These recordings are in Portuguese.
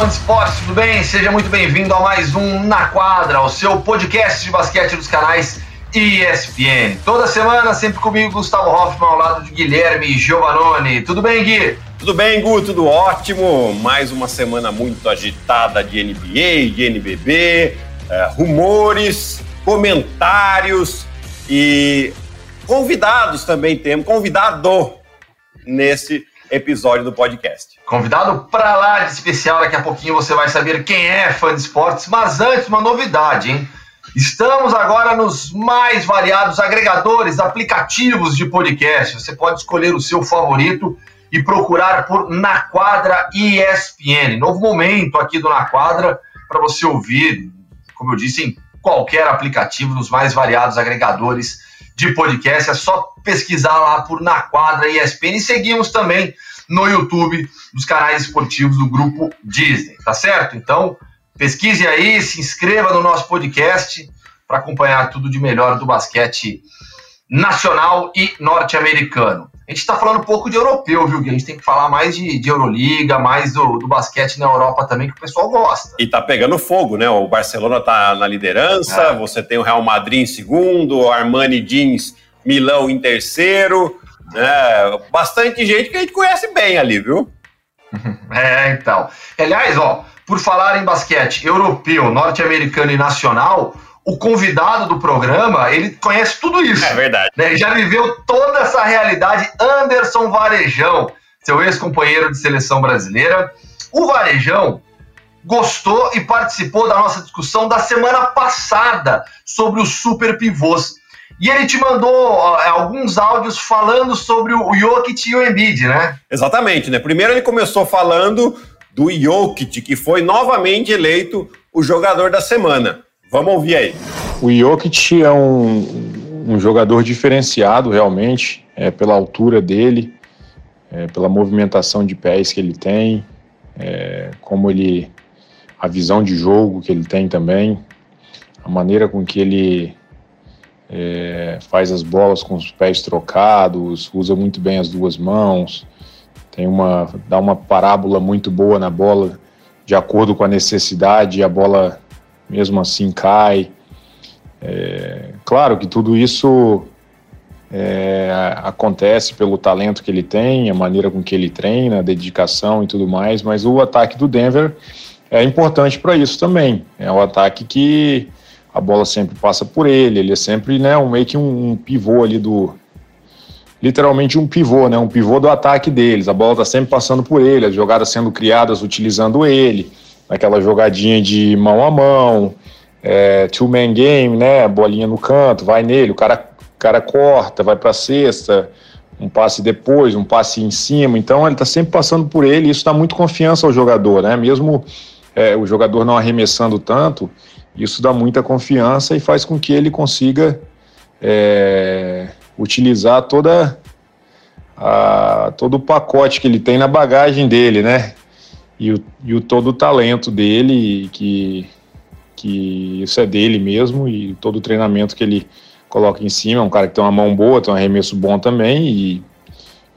Fã de esporte, tudo bem? Seja muito bem-vindo a mais um Na Quadra, o seu podcast de basquete dos canais ESPN. Toda semana, sempre comigo, Gustavo Hoffman, ao lado de Guilherme Giovanoni. Tudo bem, Gui? Tudo bem, Gu? Tudo ótimo. Mais uma semana muito agitada de NBA, de NBB, é, rumores, comentários e convidados também temos. Convidado nesse episódio do podcast. Convidado para lá de especial, daqui a pouquinho você vai saber quem é fã de esportes, mas antes uma novidade, hein? Estamos agora nos mais variados agregadores, aplicativos de podcast. Você pode escolher o seu favorito e procurar por Na Quadra ESPN. Novo momento aqui do Na Quadra para você ouvir, como eu disse, em qualquer aplicativo, nos mais variados agregadores de podcast. É só pesquisar lá por Na Quadra ESPN e seguimos também no YouTube dos canais esportivos do grupo Disney, tá certo? Então, pesquise aí, se inscreva no nosso podcast para acompanhar tudo de melhor do basquete nacional e norte-americano. A gente está falando um pouco de europeu, viu, Gui? A gente tem que falar mais de, de Euroliga, mais do, do, basquete na Europa também, que o pessoal gosta. E tá pegando fogo, né? O Barcelona tá na liderança, é. você tem o Real Madrid em segundo, o Armani Jeans Milão em terceiro. Né? Bastante gente que a gente conhece bem ali, viu? É, então. Aliás, ó, por falar em basquete europeu, norte-americano e nacional, o convidado do programa, ele conhece tudo isso. É verdade. Né? Já viveu toda essa realidade. Anderson Varejão, seu ex-companheiro de seleção brasileira. O Varejão gostou e participou da nossa discussão da semana passada sobre os super pivôs. E ele te mandou alguns áudios falando sobre o Jokic e o Embiid, né? Exatamente, né? Primeiro ele começou falando do Jokic, que foi novamente eleito o jogador da semana. Vamos ouvir aí. O Jokic é um, um jogador diferenciado, realmente, é, pela altura dele, é, pela movimentação de pés que ele tem, é, como ele. a visão de jogo que ele tem também, a maneira com que ele é, faz as bolas com os pés trocados, usa muito bem as duas mãos, tem uma dá uma parábola muito boa na bola de acordo com a necessidade, a bola mesmo assim cai. É, claro que tudo isso é, acontece pelo talento que ele tem, a maneira com que ele treina, a dedicação e tudo mais, mas o ataque do Denver é importante para isso também. É um ataque que a bola sempre passa por ele, ele é sempre né, um, meio que um, um pivô ali do. Literalmente um pivô, né? Um pivô do ataque deles. A bola está sempre passando por ele, as jogadas sendo criadas utilizando ele naquela jogadinha de mão a mão, é, two-man game, né? Bolinha no canto, vai nele, o cara, cara corta, vai para cesta, um passe depois, um passe em cima. Então ele está sempre passando por ele e isso dá muito confiança ao jogador, né? Mesmo é, o jogador não arremessando tanto, isso dá muita confiança e faz com que ele consiga é, utilizar toda a, todo o pacote que ele tem na bagagem dele, né? E o, e o todo o talento dele, que, que isso é dele mesmo, e todo o treinamento que ele coloca em cima. É um cara que tem uma mão boa, tem um arremesso bom também, e,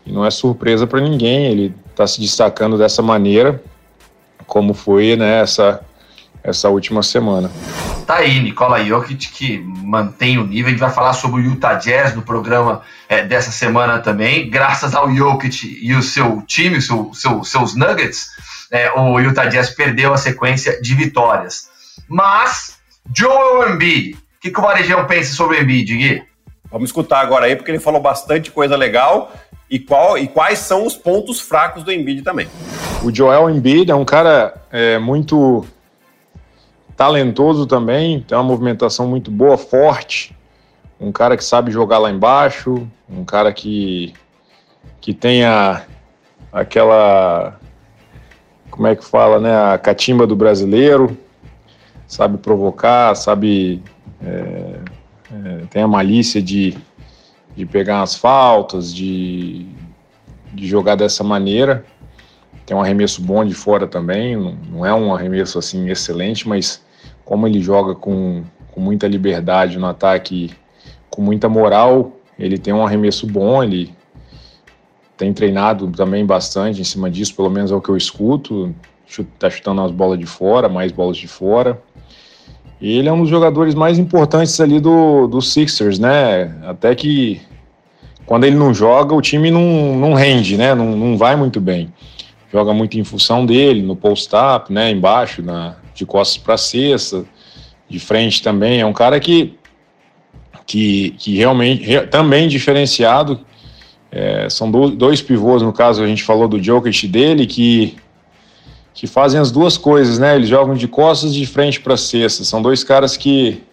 e não é surpresa para ninguém. Ele está se destacando dessa maneira, como foi né, essa, essa última semana. Tá aí, Nicola Jokic, que mantém o nível. A gente vai falar sobre o Utah Jazz no programa é, dessa semana também. Graças ao Jokic e o seu time, o seu, seu, seus Nuggets, é, o Utah Jazz perdeu a sequência de vitórias. Mas, Joel Embiid, o que, que o Varejão pensa sobre o Embiid, Gui? Vamos escutar agora aí, porque ele falou bastante coisa legal e, qual, e quais são os pontos fracos do Embiid também. O Joel Embiid é um cara é, muito talentoso também, tem uma movimentação muito boa, forte, um cara que sabe jogar lá embaixo, um cara que, que tenha aquela como é que fala, né, a catimba do brasileiro, sabe provocar, sabe, é, é, tem a malícia de, de pegar as faltas, de, de jogar dessa maneira. Tem um arremesso bom de fora também, não, é um arremesso assim excelente, mas como ele joga com, com muita liberdade no ataque, com muita moral, ele tem um arremesso bom, ele tem treinado também bastante em cima disso, pelo menos é o que eu escuto. está chutando as bolas de fora, mais bolas de fora. E ele é um dos jogadores mais importantes ali do, do Sixers, né? Até que quando ele não joga, o time não, não rende, né? Não, não vai muito bem. Joga muito em função dele, no post-up, né? Embaixo, na, de costas para cesta, de frente também. É um cara que, que, que realmente, re, também diferenciado. É, são do, dois pivôs, no caso, a gente falou do Jokic dele, que que fazem as duas coisas, né? Eles jogam de costas e de frente para cesta. São dois caras que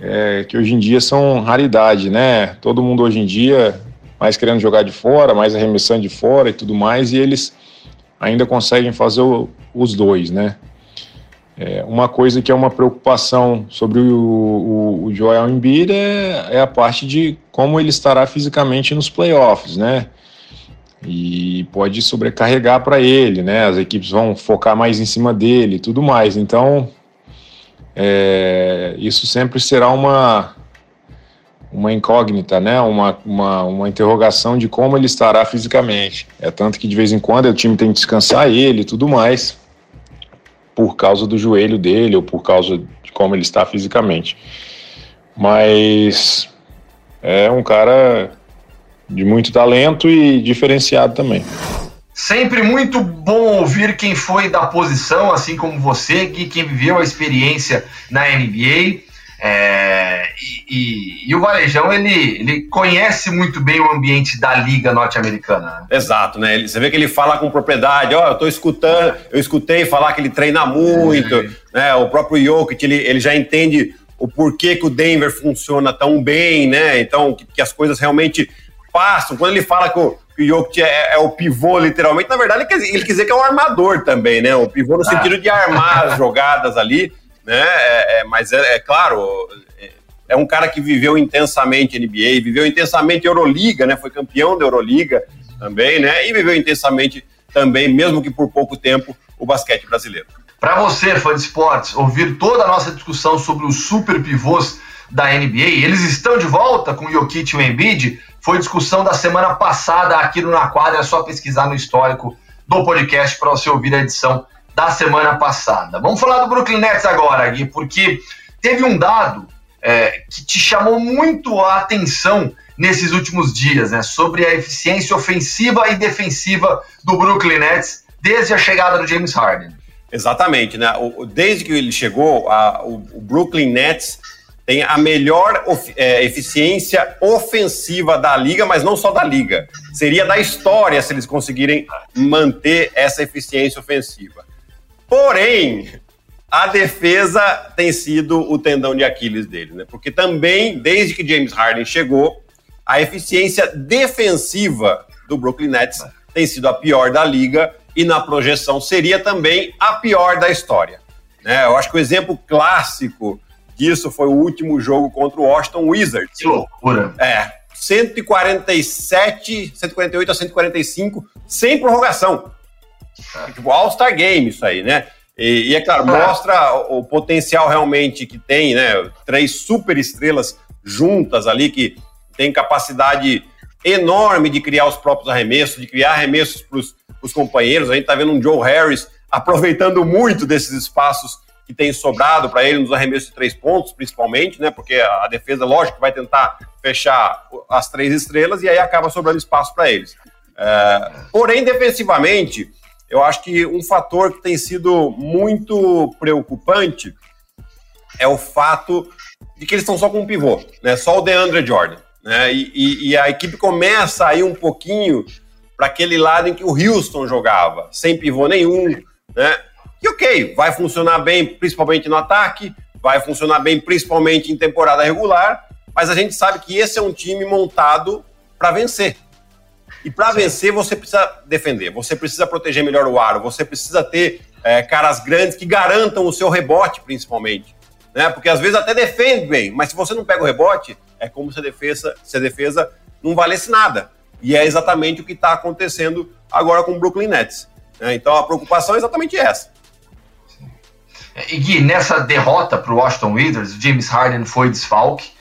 é, que hoje em dia são raridade, né? Todo mundo hoje em dia mais querendo jogar de fora, mais arremessando de fora e tudo mais, e eles ainda conseguem fazer o, os dois, né? É, uma coisa que é uma preocupação sobre o, o, o Joel Embiid é, é a parte de como ele estará fisicamente nos playoffs, né? e pode sobrecarregar para ele, né? As equipes vão focar mais em cima dele e tudo mais. Então, é, isso sempre será uma uma incógnita, né? Uma, uma, uma interrogação de como ele estará fisicamente. É tanto que de vez em quando o time tem que descansar ele e tudo mais por causa do joelho dele ou por causa de como ele está fisicamente. Mas é um cara de muito talento e diferenciado também. Sempre muito bom ouvir quem foi da posição, assim como você, que quem viveu a experiência na NBA. É, e, e, e, o Varejão, ele, ele conhece muito bem o ambiente da Liga Norte-Americana. Né? Exato, né? Ele, você vê que ele fala com propriedade, ó, oh, eu tô escutando, eu escutei falar que ele treina muito, é. né? O próprio Jokic, ele, ele já entende o porquê que o Denver funciona tão bem, né? Então, que, que as coisas realmente passam. Quando ele fala que o, que o Jokic é, é, o pivô, literalmente, na verdade, ele quer, ele quer dizer que é um armador também, né? O pivô no ah. sentido de armar as jogadas ali, né? É, é, mas é, é claro, é, é um cara que viveu intensamente NBA, viveu intensamente Euroliga, né? Foi campeão da Euroliga também, né? E viveu intensamente também, mesmo que por pouco tempo, o basquete brasileiro. Para você, fã de esportes, ouvir toda a nossa discussão sobre os super pivôs da NBA, eles estão de volta com o Jokic e o Embiid? Foi discussão da semana passada aqui no Na Quadra, é só pesquisar no histórico do podcast para você ouvir a edição da semana passada. Vamos falar do Brooklyn Nets agora, Gui, porque teve um dado é, que te chamou muito a atenção nesses últimos dias, né, sobre a eficiência ofensiva e defensiva do Brooklyn Nets desde a chegada do James Harden. Exatamente, né? Desde que ele chegou, a, o Brooklyn Nets tem a melhor é, eficiência ofensiva da liga, mas não só da liga. Seria da história se eles conseguirem manter essa eficiência ofensiva. Porém, a defesa tem sido o tendão de Aquiles dele, né? Porque também, desde que James Harden chegou, a eficiência defensiva do Brooklyn Nets tem sido a pior da liga e na projeção seria também a pior da história. Né? Eu acho que o exemplo clássico disso foi o último jogo contra o Washington Wizards. Que loucura. É. 147, 148 a 145, sem prorrogação. Tipo, All-Star Game, isso aí, né? E, e é claro, mostra o, o potencial realmente que tem, né? Três super estrelas juntas ali que tem capacidade enorme de criar os próprios arremessos, de criar arremessos para os companheiros. A gente está vendo um Joe Harris aproveitando muito desses espaços que tem sobrado para ele nos arremessos de três pontos, principalmente, né? Porque a defesa, lógico, vai tentar fechar as três estrelas e aí acaba sobrando espaço para eles. É, porém, defensivamente, eu acho que um fator que tem sido muito preocupante é o fato de que eles estão só com um pivô, né? Só o DeAndre Jordan. Né? E, e, e a equipe começa a ir um pouquinho para aquele lado em que o Houston jogava, sem pivô nenhum, né? E ok, vai funcionar bem principalmente no ataque, vai funcionar bem principalmente em temporada regular, mas a gente sabe que esse é um time montado para vencer. E para vencer, você precisa defender, você precisa proteger melhor o aro, você precisa ter é, caras grandes que garantam o seu rebote, principalmente. Né? Porque às vezes até defende bem, mas se você não pega o rebote, é como se a defesa, se a defesa não valesse nada. E é exatamente o que está acontecendo agora com o Brooklyn Nets. Né? Então a preocupação é exatamente essa. E Gui, nessa derrota para o Washington Wizards, James Harden foi desfalque.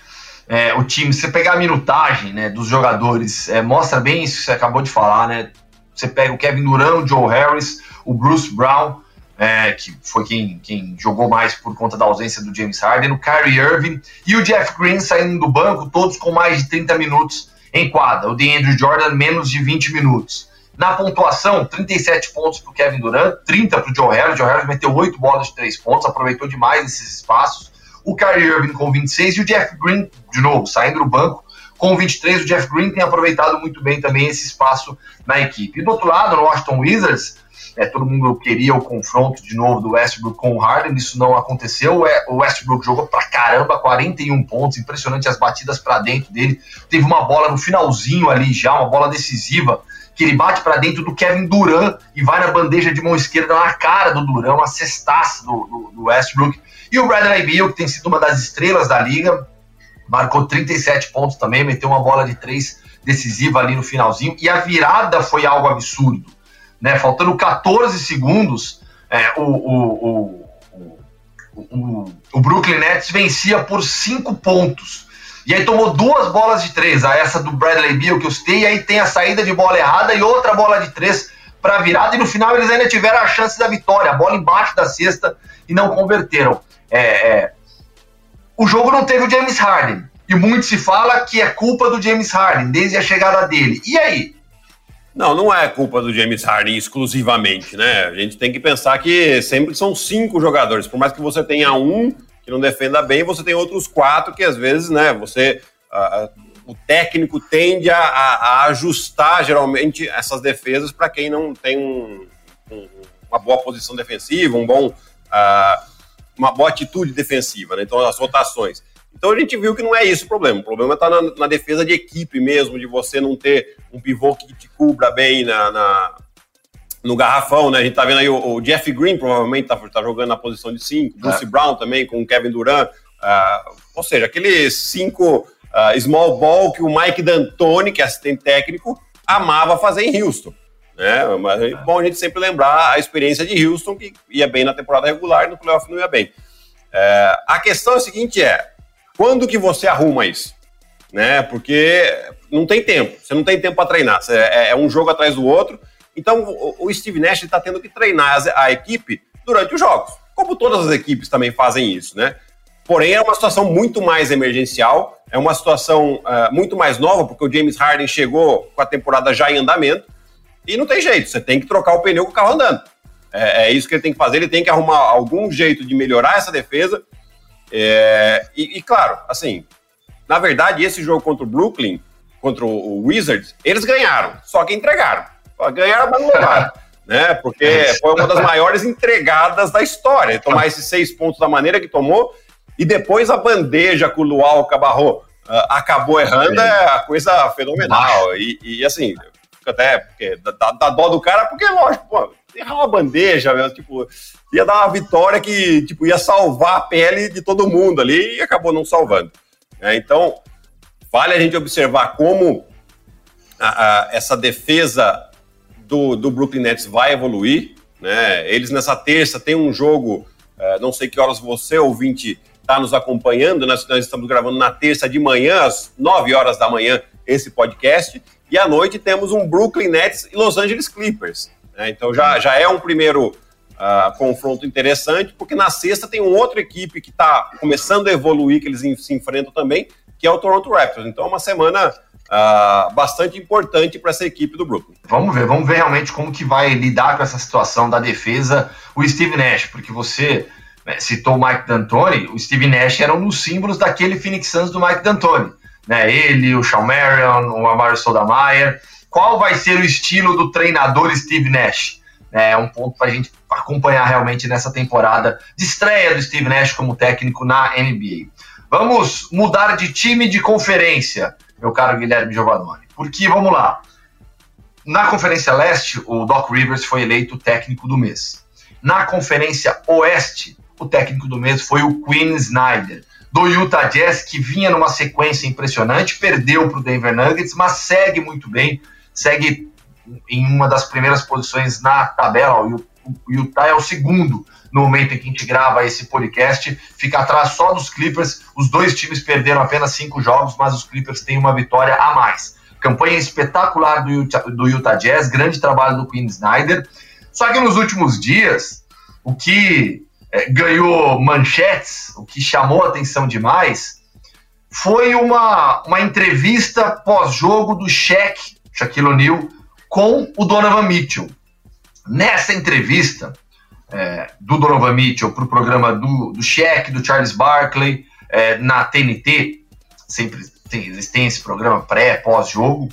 É, o time, se você pegar a minutagem né, dos jogadores, é, mostra bem isso que você acabou de falar, né? Você pega o Kevin Durant, o Joe Harris, o Bruce Brown, é, que foi quem, quem jogou mais por conta da ausência do James Harden, o Kyrie Irving e o Jeff Green saindo do banco, todos com mais de 30 minutos em quadra. O DeAndre Jordan, menos de 20 minutos. Na pontuação, 37 pontos para o Kevin Durant, 30 para o Joe Harris. O Joe Harris meteu 8 bolas de 3 pontos, aproveitou demais esses espaços. O Kyrie Irving com 26 e o Jeff Green, de novo, saindo do banco, com 23. O Jeff Green tem aproveitado muito bem também esse espaço na equipe. E do outro lado, no Washington Wizards, é, todo mundo queria o confronto de novo do Westbrook com o Harden, isso não aconteceu. É, o Westbrook jogou pra caramba, 41 pontos, impressionante as batidas para dentro dele. Teve uma bola no finalzinho ali já, uma bola decisiva que ele bate para dentro do Kevin Durant e vai na bandeja de mão esquerda na cara do Durant, uma cestaça do, do, do Westbrook. E o Bradley Beal, que tem sido uma das estrelas da liga, marcou 37 pontos também, meteu uma bola de três decisiva ali no finalzinho, e a virada foi algo absurdo. Né? Faltando 14 segundos, é, o, o, o, o, Brooklyn Nets vencia por 5 pontos. E aí tomou duas bolas de três, a essa do Bradley Beal que eu citei, e aí tem a saída de bola errada e outra bola de três para virada, e no final eles ainda tiveram a chance da vitória, a bola embaixo da cesta e não converteram. É, é, o jogo não teve o James Harden, e muito se fala que é culpa do James Harden, desde a chegada dele. E aí? Não, não é culpa do James Harden exclusivamente, né? A gente tem que pensar que sempre são cinco jogadores, por mais que você tenha um que não defenda bem, você tem outros quatro que às vezes, né, você. Uh, o técnico tende a, a, a, ajustar geralmente essas defesas para quem não tem um, um, uma boa posição defensiva, um bom, uh, uma boa atitude defensiva, né? Então, as rotações. Então a gente viu que não é isso o problema. O problema está na, na, defesa de equipe mesmo, de você não ter um pivô que te cubra bem na, na no garrafão, né? A gente tá vendo aí o, o Jeff Green provavelmente tá, tá, jogando na posição de 5, Bruce é. Brown também, com o Kevin Durant. Uh, ou seja, aqueles cinco uh, small ball que o Mike D'Antoni, que é assistente técnico, amava fazer em Houston. Né? Mas é bom a gente sempre lembrar a experiência de Houston, que ia bem na temporada regular e no playoff não ia bem. Uh, a questão é a seguinte é, quando que você arruma isso? Né? Porque não tem tempo, você não tem tempo para treinar, é, é um jogo atrás do outro, então, o Steve Nash está tendo que treinar a equipe durante os jogos, como todas as equipes também fazem isso, né? Porém, é uma situação muito mais emergencial, é uma situação uh, muito mais nova, porque o James Harden chegou com a temporada já em andamento, e não tem jeito, você tem que trocar o pneu com o carro andando. É, é isso que ele tem que fazer, ele tem que arrumar algum jeito de melhorar essa defesa. É, e, e, claro, assim, na verdade, esse jogo contra o Brooklyn, contra o Wizards, eles ganharam, só que entregaram ganhar mas não levar. né? Porque foi uma das maiores entregadas da história. Tomar esses seis pontos da maneira que tomou e depois a bandeja que o Luau Cabarro uh, acabou errando é a coisa fenomenal. E, e assim, até porque dá, dá, dó do cara, porque, lógico, pô, errar uma bandeja, meu, tipo, ia dar uma vitória que tipo, ia salvar a pele de todo mundo ali e acabou não salvando. É, então, vale a gente observar como a, a, essa defesa do, do Brooklyn Nets vai evoluir. Né? Eles nessa terça têm um jogo, uh, não sei que horas você, ouvinte, está nos acompanhando, nós, nós, estamos gravando na terça de manhã, às 9 horas da manhã, esse podcast, e à noite temos um Brooklyn Nets e Los Angeles Clippers. Né? Então já, já é um primeiro uh, confronto interessante, porque na sexta tem uma outra equipe que está começando a evoluir, que eles se enfrentam também, que é o Toronto Raptors. Então é uma semana uh, bastante importante para essa equipe do Brooklyn. Vamos ver, vamos ver realmente como que vai lidar com essa situação da defesa o Steve Nash, porque você né, citou o Mike D'Antoni, o Steve Nash era um dos símbolos daquele Phoenix Suns do Mike D'Antoni. Né? Ele, o Sean Marion, o Amaro Sodameyer. Qual vai ser o estilo do treinador Steve Nash? É um ponto para a gente acompanhar realmente nessa temporada de estreia do Steve Nash como técnico na NBA. Vamos mudar de time de conferência meu caro Guilherme Giovannoni. Porque, vamos lá, na Conferência Leste, o Doc Rivers foi eleito técnico do mês. Na Conferência Oeste, o técnico do mês foi o Quinn Snyder, do Utah Jazz, que vinha numa sequência impressionante, perdeu para o Denver Nuggets, mas segue muito bem, segue em uma das primeiras posições na tabela. O Utah é o segundo no momento em que a gente grava esse podcast, fica atrás só dos Clippers. Os dois times perderam apenas cinco jogos, mas os Clippers têm uma vitória a mais. Campanha espetacular do Utah, do Utah Jazz, grande trabalho do Quinn Snyder. Só que nos últimos dias, o que é, ganhou manchetes, o que chamou atenção demais, foi uma, uma entrevista pós-jogo do Shaq, Shaquille O'Neal, com o Donovan Mitchell. Nessa entrevista é, do Donovan Mitchell para o programa do, do do Charles Barkley, é, na TNT, sempre tem, esse programa pré, pós-jogo,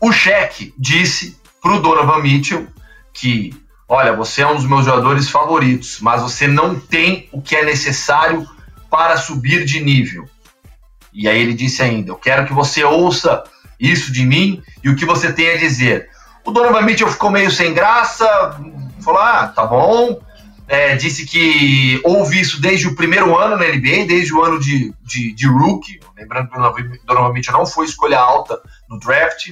o Shaq disse para o Donovan Mitchell que, olha, você é um dos meus jogadores favoritos, mas você não tem o que é necessário para subir de nível. E aí ele disse ainda: Eu quero que você ouça isso de mim e o que você tem a dizer. O Donovan Mitchell ficou meio sem graça, falou: Ah, tá bom. É, disse que houve isso desde o primeiro ano na NBA, desde o ano de, de, de rookie. Lembrando que Donovan Mitchell não foi escolha alta no draft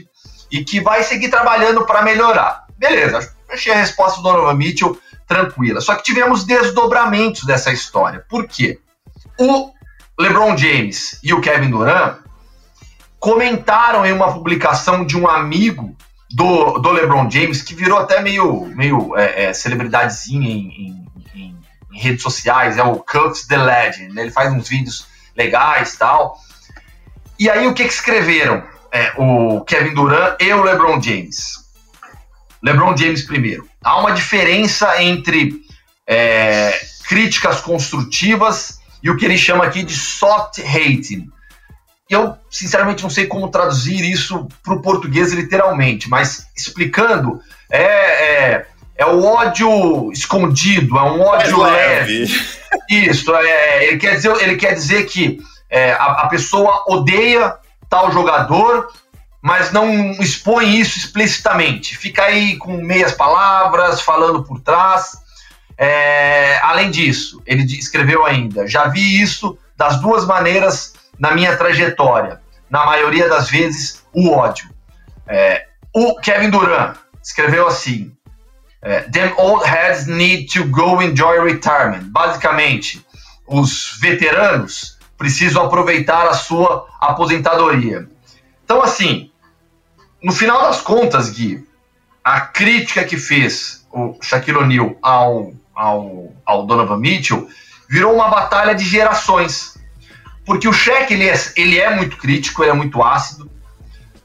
e que vai seguir trabalhando para melhorar. Beleza, achei a resposta do Donovan Mitchell tranquila. Só que tivemos desdobramentos dessa história. Por quê? O LeBron James e o Kevin Durant comentaram em uma publicação de um amigo do, do LeBron James, que virou até meio, meio é, é, celebridadezinha em, em, em, em, redes sociais, é o Cuts the Legend, né? ele faz uns vídeos legais tal. E aí o que, que escreveram? É, o Kevin Durant e o LeBron James. LeBron James primeiro. Há uma diferença entre é, críticas construtivas e o que ele chama aqui de soft hating. Eu, sinceramente, não sei como traduzir isso para o português literalmente, mas explicando, é, é, é, o ódio escondido, é um ódio leve. leve. Isso, é, ele, quer dizer, ele quer dizer que é, a, a pessoa odeia tal jogador, mas não expõe isso explicitamente. Fica aí com meias palavras, falando por trás. É, além disso, ele escreveu ainda: já vi isso das duas maneiras na minha trajetória. Na maioria das vezes, o ódio. É, o Kevin Durant escreveu assim: é, Them old heads need to go enjoy retirement. Basicamente, os veteranos precisam aproveitar a sua aposentadoria. Então, assim, no final das contas, Gui, a crítica que fez o Shaquille O'Neal ao ao, ao Donovan Mitchell, virou uma batalha de gerações. Porque o Shaq, ele é, ele é muito crítico, ele é muito ácido.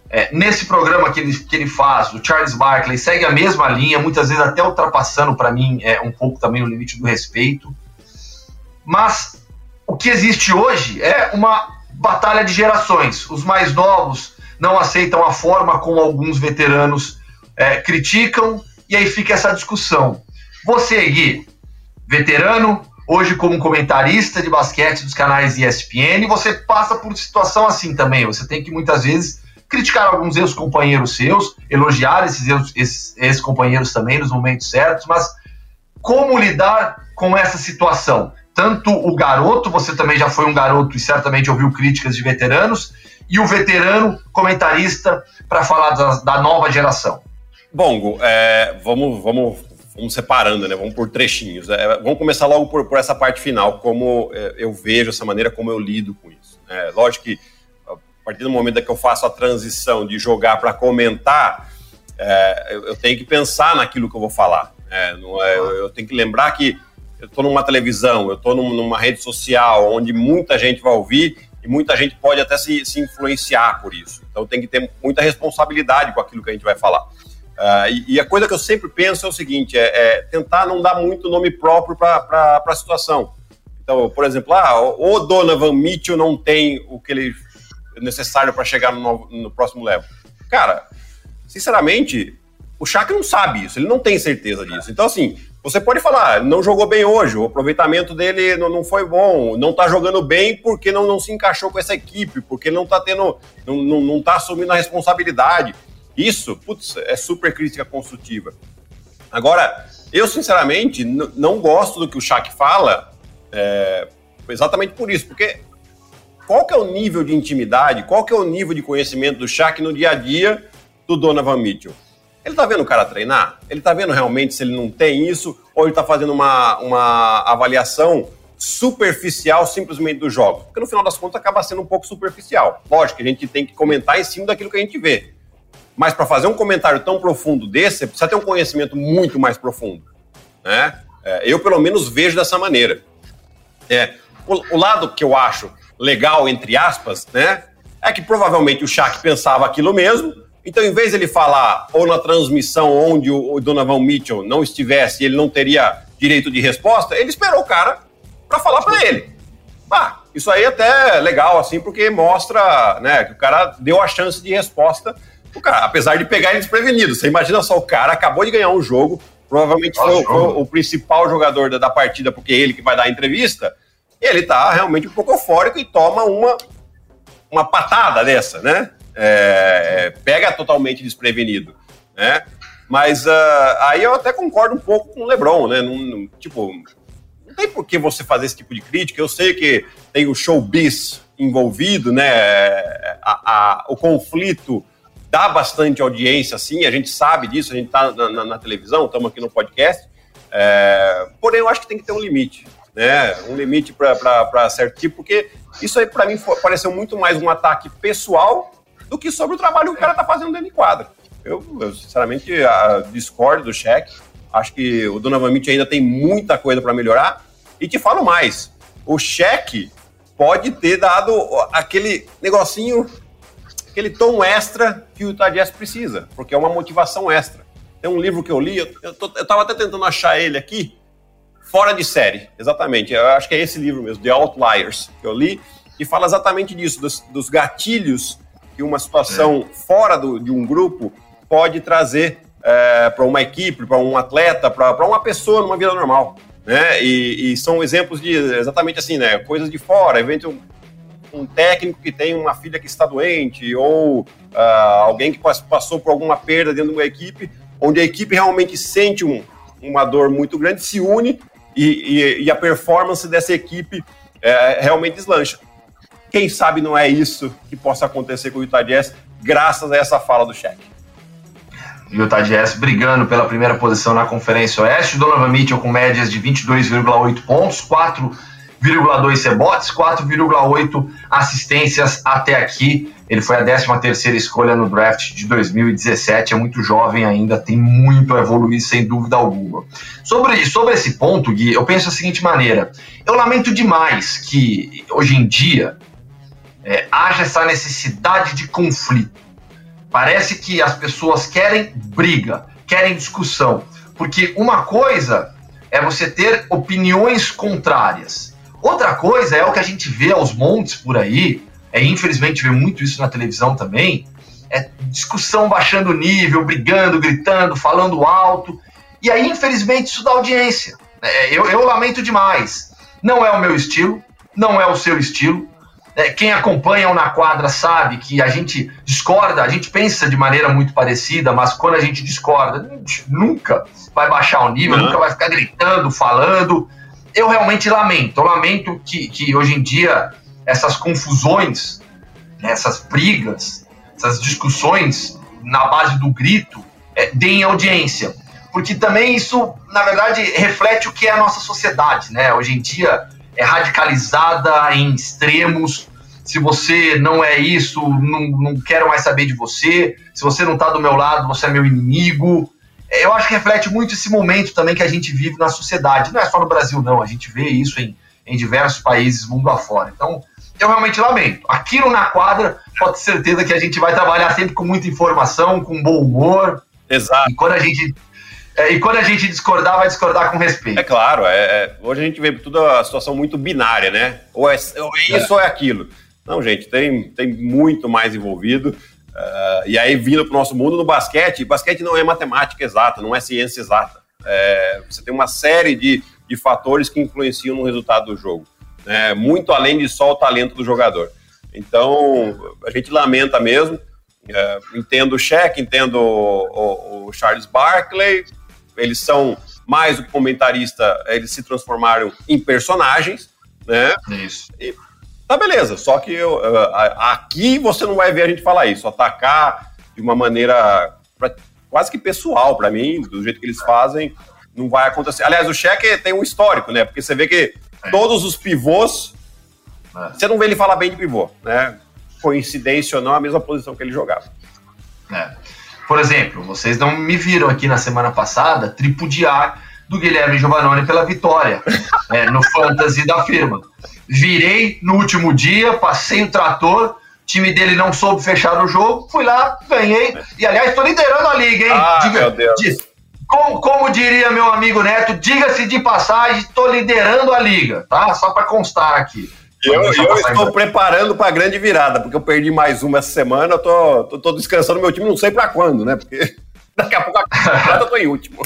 É, nesse programa que ele, que ele faz, o Charles Barkley segue a mesma linha, muitas vezes até ultrapassando para mim é, um pouco também o limite do respeito. Mas o que existe hoje é uma batalha de gerações. Os mais novos não aceitam a forma como alguns veteranos é, criticam, e aí fica essa discussão. Você, Gui, veterano, hoje como comentarista de basquete dos canais ESPN, você passa por situação assim também. Você tem que muitas vezes criticar alguns ex-companheiros seus, elogiar esses ex-companheiros também nos momentos certos, mas como lidar com essa situação? Tanto o garoto, você também já foi um garoto e certamente ouviu críticas de veteranos, e o veterano comentarista para falar da, da, nova geração. Bom, é, vamos, vamos vamos separando, né? Vamos por trechinhos. É, vamos começar logo por, por, essa parte final, como é, eu vejo essa maneira como eu lido com isso. É, lógico que a partir do momento que eu faço a transição de jogar para comentar, é, eu, eu, tenho que pensar naquilo que eu vou falar. É, não é, eu, eu, tenho que lembrar que eu estou numa televisão, eu estou num, numa rede social onde muita gente vai ouvir e muita gente pode até se, se influenciar por isso. Então tem que ter muita responsabilidade com aquilo que a gente vai falar. Uh, e, e, a coisa que eu sempre penso é o seguinte: é, é tentar não dar muito nome próprio para a situação. Então, por exemplo, ah, o Donovan Mitchell não tem o que ele é necessário para chegar no, novo, no, próximo level. Cara, sinceramente, o Shaq não sabe isso, ele não tem certeza disso. Então, assim, você pode falar, não jogou bem hoje, o aproveitamento dele não, não foi bom, não está jogando bem porque não, não se encaixou com essa equipe, porque não está tendo, não, não, não tá assumindo a responsabilidade. Isso, putz, é super crítica construtiva. Agora, eu sinceramente não gosto do que o Shaq fala, é, exatamente por isso, porque qual que é o nível de intimidade, qual que é o nível de conhecimento do Shaq no dia a dia do Donovan Mitchell? Ele tá vendo o cara treinar? Ele tá vendo realmente se ele não tem isso? Ou ele tá fazendo uma, uma avaliação superficial simplesmente dos jogos? Porque no final das contas acaba sendo um pouco superficial. Lógico que a gente tem que comentar em cima daquilo que a gente vê. Mas para fazer um comentário tão profundo desse, você precisa ter um conhecimento muito mais profundo. Né? É, eu, pelo menos, vejo dessa maneira. É, o, o, lado que eu acho legal, entre aspas, né, é que provavelmente o Shaq pensava aquilo mesmo. Então, em vez de ele falar ou na transmissão onde o, o Donovan Mitchell não estivesse ele não teria direito de resposta, ele esperou o cara para falar para ele. Ah, isso aí é até legal, assim, porque mostra né, que o cara deu a chance de resposta. O cara, apesar de pegar ele desprevenido. Você imagina só, o cara acabou de ganhar um jogo, provavelmente foi, foi o principal jogador da, da, partida, porque é ele que vai dar a entrevista. E ele tá realmente um pouco eufórico e toma uma, uma patada dessa, né? É, pega totalmente desprevenido, né? Mas uh, aí eu até concordo um pouco com o LeBron, né? Num, tipo, tem por que você fazer esse tipo de crítica. Eu sei que tem o showbiz envolvido, né? A, a, o conflito dá bastante audiência, sim, a gente sabe disso, a gente está na, na, na, televisão, estamos aqui no podcast. É, porém, eu acho que tem que ter um limite, né? Um limite para certo tipo, porque isso aí, para mim, pareceu muito mais um ataque pessoal do que sobre o trabalho que o cara está fazendo dentro de quadra. Eu, eu sinceramente, discordo do cheque. Acho que o Donovan Mitchell ainda tem muita coisa para melhorar. E te falo mais, o cheque pode ter dado aquele negocinho, aquele tom extra que o Utah Jazz precisa, porque é uma motivação extra. Tem um livro que eu li, eu, eu, tô, eu tava até tentando achar ele aqui, Fora de Série, exatamente. Eu acho que é esse livro mesmo, The Outliers, que eu li, que fala exatamente disso, dos, dos gatilhos que uma situação é. fora do, de um grupo pode trazer é, para uma equipe, para um atleta, para uma pessoa numa vida normal né? E, e, são exemplos de exatamente assim, né? Coisas de fora, evento um, técnico que tem uma filha que está doente ou uh, alguém que passou por alguma perda dentro de uma equipe, onde a equipe realmente sente um, uma dor muito grande, se une e, e, e a performance dessa equipe é, realmente deslancha. Quem sabe não é isso que possa acontecer com o Utah Jazz, graças a essa fala do cheque. Utah Jazz brigando pela primeira posição na Conferência Oeste. Donovan Mitchell com médias de 22,8 pontos, 4,2 rebotes, 4,8 assistências até aqui. Ele foi a 13 terceira escolha no draft de 2017, é muito jovem ainda, tem muito a evoluir sem dúvida alguma. Sobre, sobre esse ponto, Gui, eu penso da seguinte maneira, eu lamento demais que hoje em dia é, haja essa necessidade de conflito Parece que as pessoas querem briga, querem discussão. Porque uma coisa é você ter opiniões contrárias. Outra coisa é o que a gente vê aos montes por aí, é infelizmente vê muito isso na televisão também, é discussão baixando o nível, brigando, gritando, falando alto. E aí, infelizmente, isso dá audiência. É, eu, eu lamento demais. Não é o meu estilo, não é o seu estilo. É, quem acompanha o Na Quadra sabe que a gente discorda, a gente pensa de maneira muito parecida, mas quando a gente discorda, a gente nunca vai baixar o nível, Não. nunca vai ficar gritando, falando. Eu realmente lamento, eu lamento que, que hoje em dia essas confusões, né, essas brigas, essas discussões na base do grito é, deem audiência. Porque também isso, na verdade, reflete o que é a nossa sociedade, né? Hoje em dia, é radicalizada em extremos. Se você não é isso, não, não quero mais saber de você. Se você não está do meu lado, você é meu inimigo. É, eu acho que reflete muito esse momento também que a gente vive na sociedade. Não é só no Brasil, não. A gente vê isso em, em diversos países mundo afora. Então, eu realmente lamento. Aqui no Na Quadra, pode ter certeza que a gente vai trabalhar sempre com muita informação, com bom humor. Exato. E quando a gente é, e quando a gente discordar, vai discordar com respeito. É claro, é, é, hoje a gente vê tudo a situação muito binária, né? Ou é, ou é isso ou é aquilo. Não, gente, tem, tem muito mais envolvido. Uh, e aí, vindo para o nosso mundo no basquete, basquete não é matemática exata, não é ciência exata. É, você tem uma série de, de fatores que influenciam no resultado do jogo, né? muito além de só o talento do jogador. Então, a gente lamenta mesmo. É, entendo o Shaq, entendo o, o, o Charles Barkley, eles são mais do que comentarista, eles se transformaram em personagens, né? Isso. E, tá beleza, só que eu, aqui você não vai ver a gente falar isso, atacar de uma maneira quase que pessoal para mim, do jeito que eles fazem, não vai acontecer. Aliás, o cheque tem um histórico, né? Porque você vê que é. todos os pivôs, é. você não vê ele falar bem de pivô, né? Coincidência ou não, a mesma posição que ele jogava. É. Por exemplo, vocês não me viram aqui na semana passada tripudiar do Guilherme Giovanoni pela vitória é, no fantasy da firma. Virei no último dia, passei o trator, time dele não soube fechar o jogo, fui lá, ganhei. E aliás, estou liderando a liga, hein? Ah, Diga, meu Deus. Como, como, diria meu amigo Neto, diga-se de passagem, estou liderando a liga, tá? Só para constar aqui. Eu, eu estou preparando para a grande virada, porque eu perdi mais uma essa semana, eu tô, tô, tô descansando meu time, não sei para quando, né? Porque daqui a pouco a eu tô em último.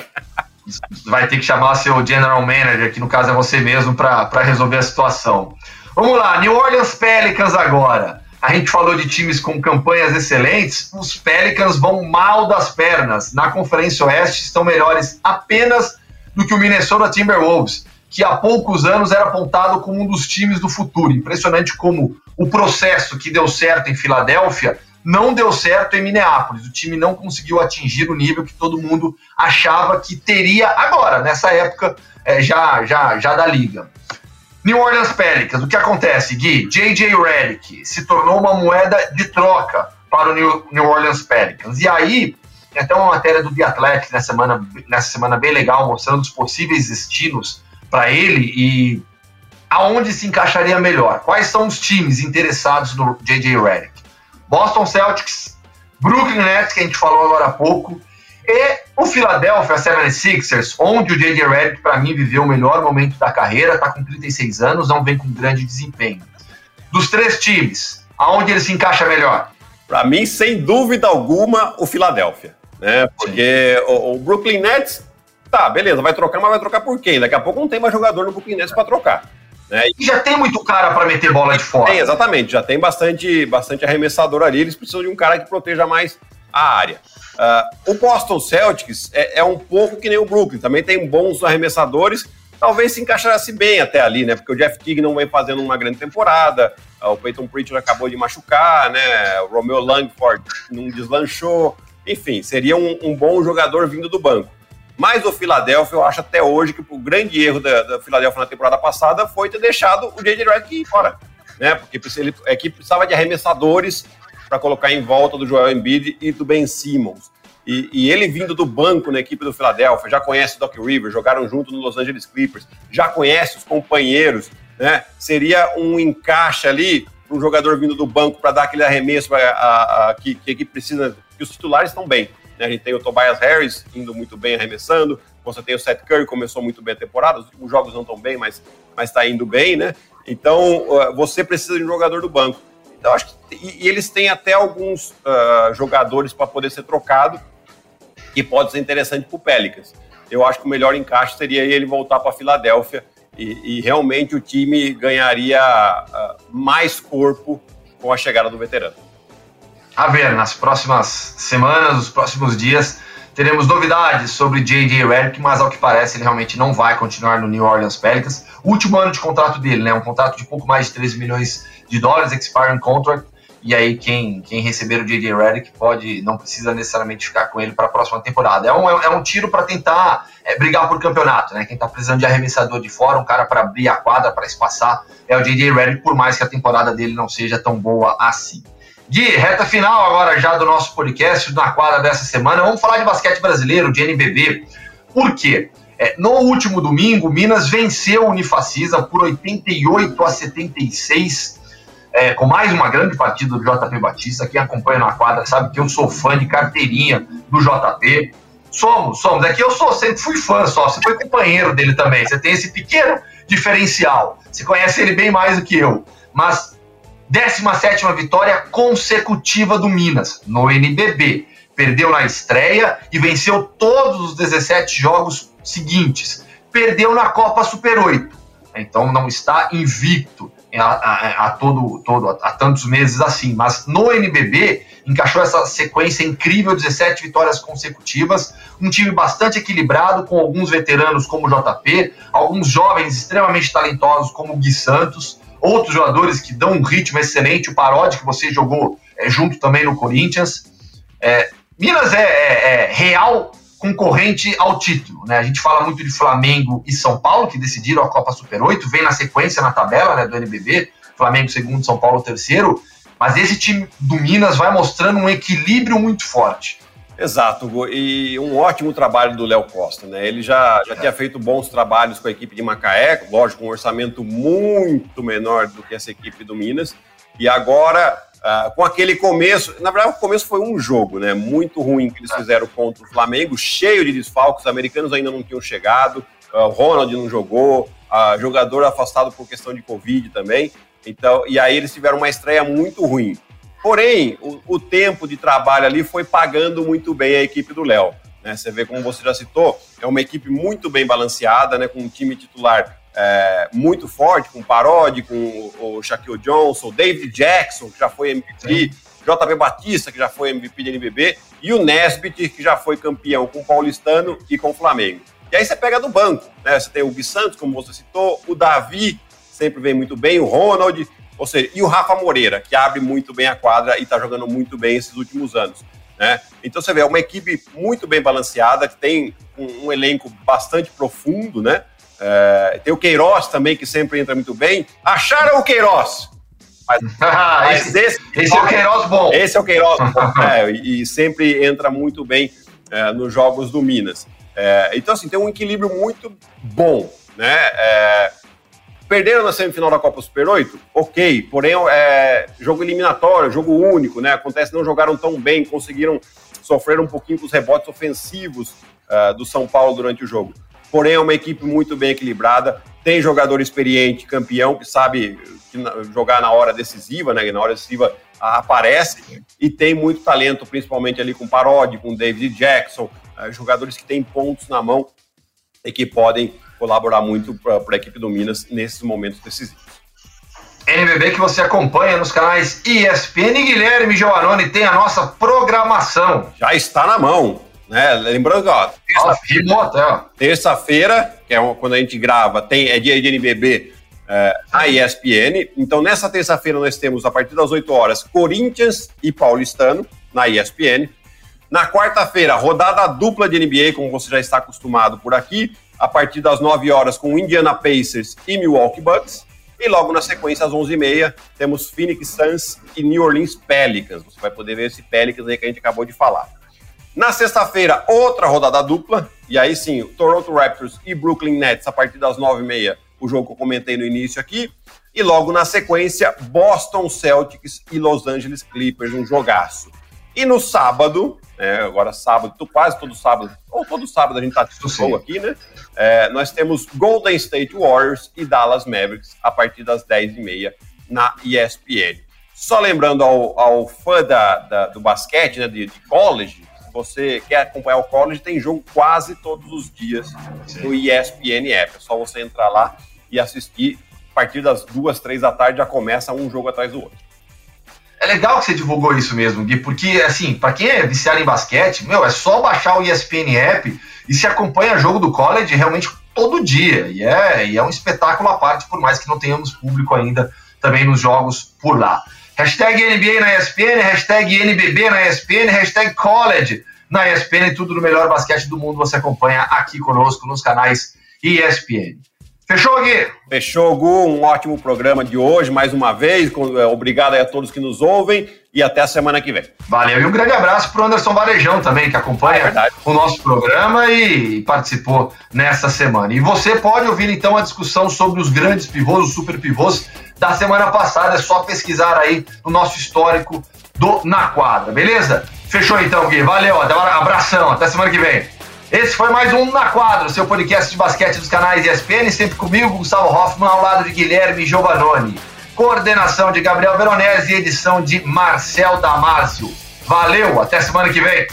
Vai ter que chamar seu general manager, que no caso é você mesmo, para resolver a situação. Vamos lá, New Orleans Pelicans agora. A gente falou de times com campanhas excelentes, os Pelicans vão mal das pernas. Na Conferência Oeste estão melhores apenas do que o Minnesota Timberwolves, que há poucos anos era apontado como um dos times do futuro. Impressionante como o processo que deu certo em Filadélfia não deu certo em Minneapolis. O time não conseguiu atingir o nível que todo mundo achava que teria agora, nessa época é, já, já, já da liga. New Orleans Pelicans, o que acontece, Gui? J.J. Redick se tornou uma moeda de troca para o New, Orleans Pelicans. E aí, tem até uma matéria do The Athletic nessa semana, nessa semana bem legal, mostrando os possíveis destinos para ele e aonde se encaixaria melhor. Quais são os times interessados no J.J. Redick? Boston Celtics, Brooklyn Nets, que a gente falou agora há pouco, e o Philadelphia 76ers, onde o J.J. Redick, para mim, viveu o melhor momento da carreira, está com 36 anos, não vem com grande desempenho. Dos três times, aonde ele se encaixa melhor? Para mim, sem dúvida alguma, o Philadelphia. Né? Porque o, o, Brooklyn Nets, tá, beleza, vai trocar, mas vai trocar por quem? Daqui a pouco não tem mais jogador no Brooklyn Nets para trocar. Né? E já tem muito cara para meter bola de fora. Tem, exatamente. Já tem bastante, bastante arremessador ali. Eles precisam de um cara que proteja mais a área. Uh, o Boston Celtics é, é, um pouco que nem o Brooklyn. Também tem bons arremessadores. Talvez se encaixasse bem até ali, né? Porque o Jeff Teague não vem fazendo uma grande temporada. Uh, o Peyton Pritchard acabou de machucar, né? O Romeo Langford não deslanchou. Enfim, seria um, um bom jogador vindo do banco. Mas o Philadelphia, eu acho até hoje que o grande erro da, da Philadelphia na temporada passada foi ter deixado o J.J. Redick fora. Né? Porque ele, a equipe precisava de arremessadores para colocar em volta do Joel Embiid e do Ben Simmons. E, e, ele vindo do banco na equipe do Philadelphia, já conhece o Doc Rivers, jogaram junto no Los Angeles Clippers, já conhece os companheiros, né? Seria um encaixe ali um jogador vindo do banco para dar aquele arremesso pra, a, a, que, que a precisa, que os titulares estão bem. Né? A gente tem o Tobias Harris indo muito bem arremessando, você tem o Seth Curry, começou muito bem a temporada, os jogos não estão bem, mas está indo bem, né? Então, você precisa de um jogador do banco. Então, acho que, e, eles têm até alguns uh, jogadores para poder ser trocado, que pode ser interessante para o Pelicans. Eu acho que o melhor encaixe seria ele voltar para a Filadélfia e, e, realmente o time ganharia uh, mais corpo com a chegada do veterano a ver, nas próximas semanas, nos próximos dias, teremos novidades sobre J.J. Redick, mas ao que parece ele realmente não vai continuar no New Orleans Pelicans. último ano de contrato dele, né? Um contrato de pouco mais de 13 milhões de dólares, expiring contract. E aí quem, quem receber o J.J. Redick pode, não precisa necessariamente ficar com ele para a próxima temporada. É um, é um tiro para tentar é, brigar por campeonato, né? Quem está precisando de arremessador de fora, um cara para abrir a quadra, para espaçar, é o J.J. Redick, por mais que a temporada dele não seja tão boa assim. Gui, reta final agora já do nosso podcast, na quadra dessa semana. Vamos falar de basquete brasileiro, de NBB. Por quê? É, no último domingo, Minas venceu o Unifacisa por 88 a 76, é, com mais uma grande partida do JP Batista. Quem acompanha na quadra sabe que eu sou fã de carteirinha do JP. Somos, somos. É que eu sou, sempre fui fã só. Você foi companheiro dele também. Você tem esse pequeno diferencial. Você conhece ele bem mais do que eu. Mas 17ª vitória consecutiva do Minas no NBB. Perdeu na estreia e venceu todos os 17 jogos seguintes. Perdeu na Copa Super 8. Então não está invicto a, a, a todo, todo, a tantos meses assim. Mas no NBB encaixou essa sequência incrível, 17 vitórias consecutivas, um time bastante equilibrado, com alguns veteranos como o JP, alguns jovens extremamente talentosos como o Gui Santos, outros jogadores que dão um ritmo excelente, o Parodi, que você jogou é, junto também no Corinthians. É, Minas é, é, é, real concorrente ao título. Né? A gente fala muito de Flamengo e São Paulo, que decidiram a Copa Super 8, vem na sequência na tabela né, do NBB, Flamengo segundo, São Paulo terceiro, mas esse time do Minas vai mostrando um equilíbrio muito forte. Exato, e um ótimo trabalho do Léo Costa, né? Ele já, já tinha feito bons trabalhos com a equipe de Macaé, lógico, um orçamento muito menor do que essa equipe do Minas, e agora, uh, com aquele começo, na verdade o começo foi um jogo, né? Muito ruim que eles fizeram contra o Flamengo, cheio de desfalques, os americanos ainda não tinham chegado, uh, o Ronald não jogou, uh, jogador afastado por questão de Covid também, então, e aí eles tiveram uma estreia muito ruim. Porém, o, o, tempo de trabalho ali foi pagando muito bem a equipe do Léo. Né? Você vê, como você já citou, é uma equipe muito bem balanceada, né? com um time titular é, muito forte, com o Parodi, com o, o Shaquille Johnson, o David Jackson, que já foi MVP, JB Batista, que já foi MVP de NBB, e o Nesbitt, que já foi campeão com o Paulistano e com o Flamengo. E aí você pega do banco, né? Você tem o Gui Santos, como você citou, o Davi sempre vem muito bem, o Ronald, ou seja, e o Rafa Moreira, que abre muito bem a quadra e está jogando muito bem esses últimos anos. Né? Então você vê, é uma equipe muito bem balanceada, que tem um, um elenco bastante profundo, né? É, tem o Queiroz também, que sempre entra muito bem. Acharam o Queiroz! Mas, mas esse, esse, é o Queiroz bom. Esse é o Queiroz bom, é, e, e, sempre entra muito bem é, nos jogos do Minas. É, então, assim, tem um equilíbrio muito bom, né? É, Perderam na semifinal da Copa Super 8? Ok, porém é jogo eliminatório, jogo único, né? Acontece, não jogaram tão bem, conseguiram sofrer um pouquinho com os rebotes ofensivos uh, do São Paulo durante o jogo. Porém, é uma equipe muito bem equilibrada, tem jogador experiente, campeão, que sabe jogar na hora decisiva, né? Na hora decisiva aparece e tem muito talento, principalmente ali com Parodi, com David Jackson, uh, jogadores que têm pontos na mão e que podem colaborar muito para a equipe do Minas nesses momentos decisivos. NBB que você acompanha nos canais ESPN e Guilherme Giovannone tem a nossa programação. Já está na mão. Né? Lembrando, ó, terça-feira, terça que é quando a gente grava, tem, é dia de NBB é, na ESPN. Então, nessa terça-feira, nós temos, a partir das 8 horas, Corinthians e Paulistano na ESPN. Na quarta-feira, rodada dupla de NBA, como você já está acostumado por aqui a partir das 9 horas com Indiana Pacers e Milwaukee Bucks. E logo na sequência, às 11h30, temos Phoenix Suns e New Orleans Pelicans. Você vai poder ver esse Pelicans aí que a gente acabou de falar. Na sexta-feira, outra rodada dupla. E aí sim, Toronto Raptors e Brooklyn Nets a partir das 9h30, o jogo que eu comentei no início aqui. E logo na sequência, Boston Celtics e Los Angeles Clippers, um jogaço. E no sábado, é, agora sábado, quase todo sábado, ou todo sábado a gente tá de show aqui, né? É, nós temos Golden State Warriors e Dallas Mavericks a partir das 10h30 na ESPN. Só lembrando ao, ao fã da, da, do basquete, né, de, de, college, se você quer acompanhar o college, tem jogo quase todos os dias no ESPN App. É só você entrar lá e assistir. A partir das duas, três da tarde já começa um jogo atrás do outro. É legal que você divulgou isso mesmo, Gui, porque, assim, para quem é viciado em basquete, meu, é só baixar o ESPN App e se acompanha jogo do college realmente todo dia. E é, e é um espetáculo à parte, por mais que não tenhamos público ainda também nos jogos por lá. Hashtag NBA na ESPN, hashtag NBB na ESPN, hashtag college na ESPN, tudo no melhor basquete do mundo você acompanha aqui conosco nos canais ESPN. Fechou, Gui? Fechou, Gu. Um ótimo programa de hoje, mais uma vez. É, obrigado a todos que nos ouvem e até a semana que vem. Valeu. E um grande abraço para o Anderson Varejão também, que acompanha é o nosso programa e participou nessa semana. E você pode ouvir então a discussão sobre os grandes pivôs, os super pivôs da semana passada. É só pesquisar aí no nosso histórico do Na Quadra, beleza? Fechou então, Gui. Valeu. Até abração. Até semana que vem. Esse foi mais um Na Quadro, seu podcast de basquete dos canais ESPN, sempre comigo, Gustavo Hoffman, ao lado de Guilherme Giovanoni. Coordenação de Gabriel Veronese e edição de Marcel Damásio. Valeu, até semana que vem.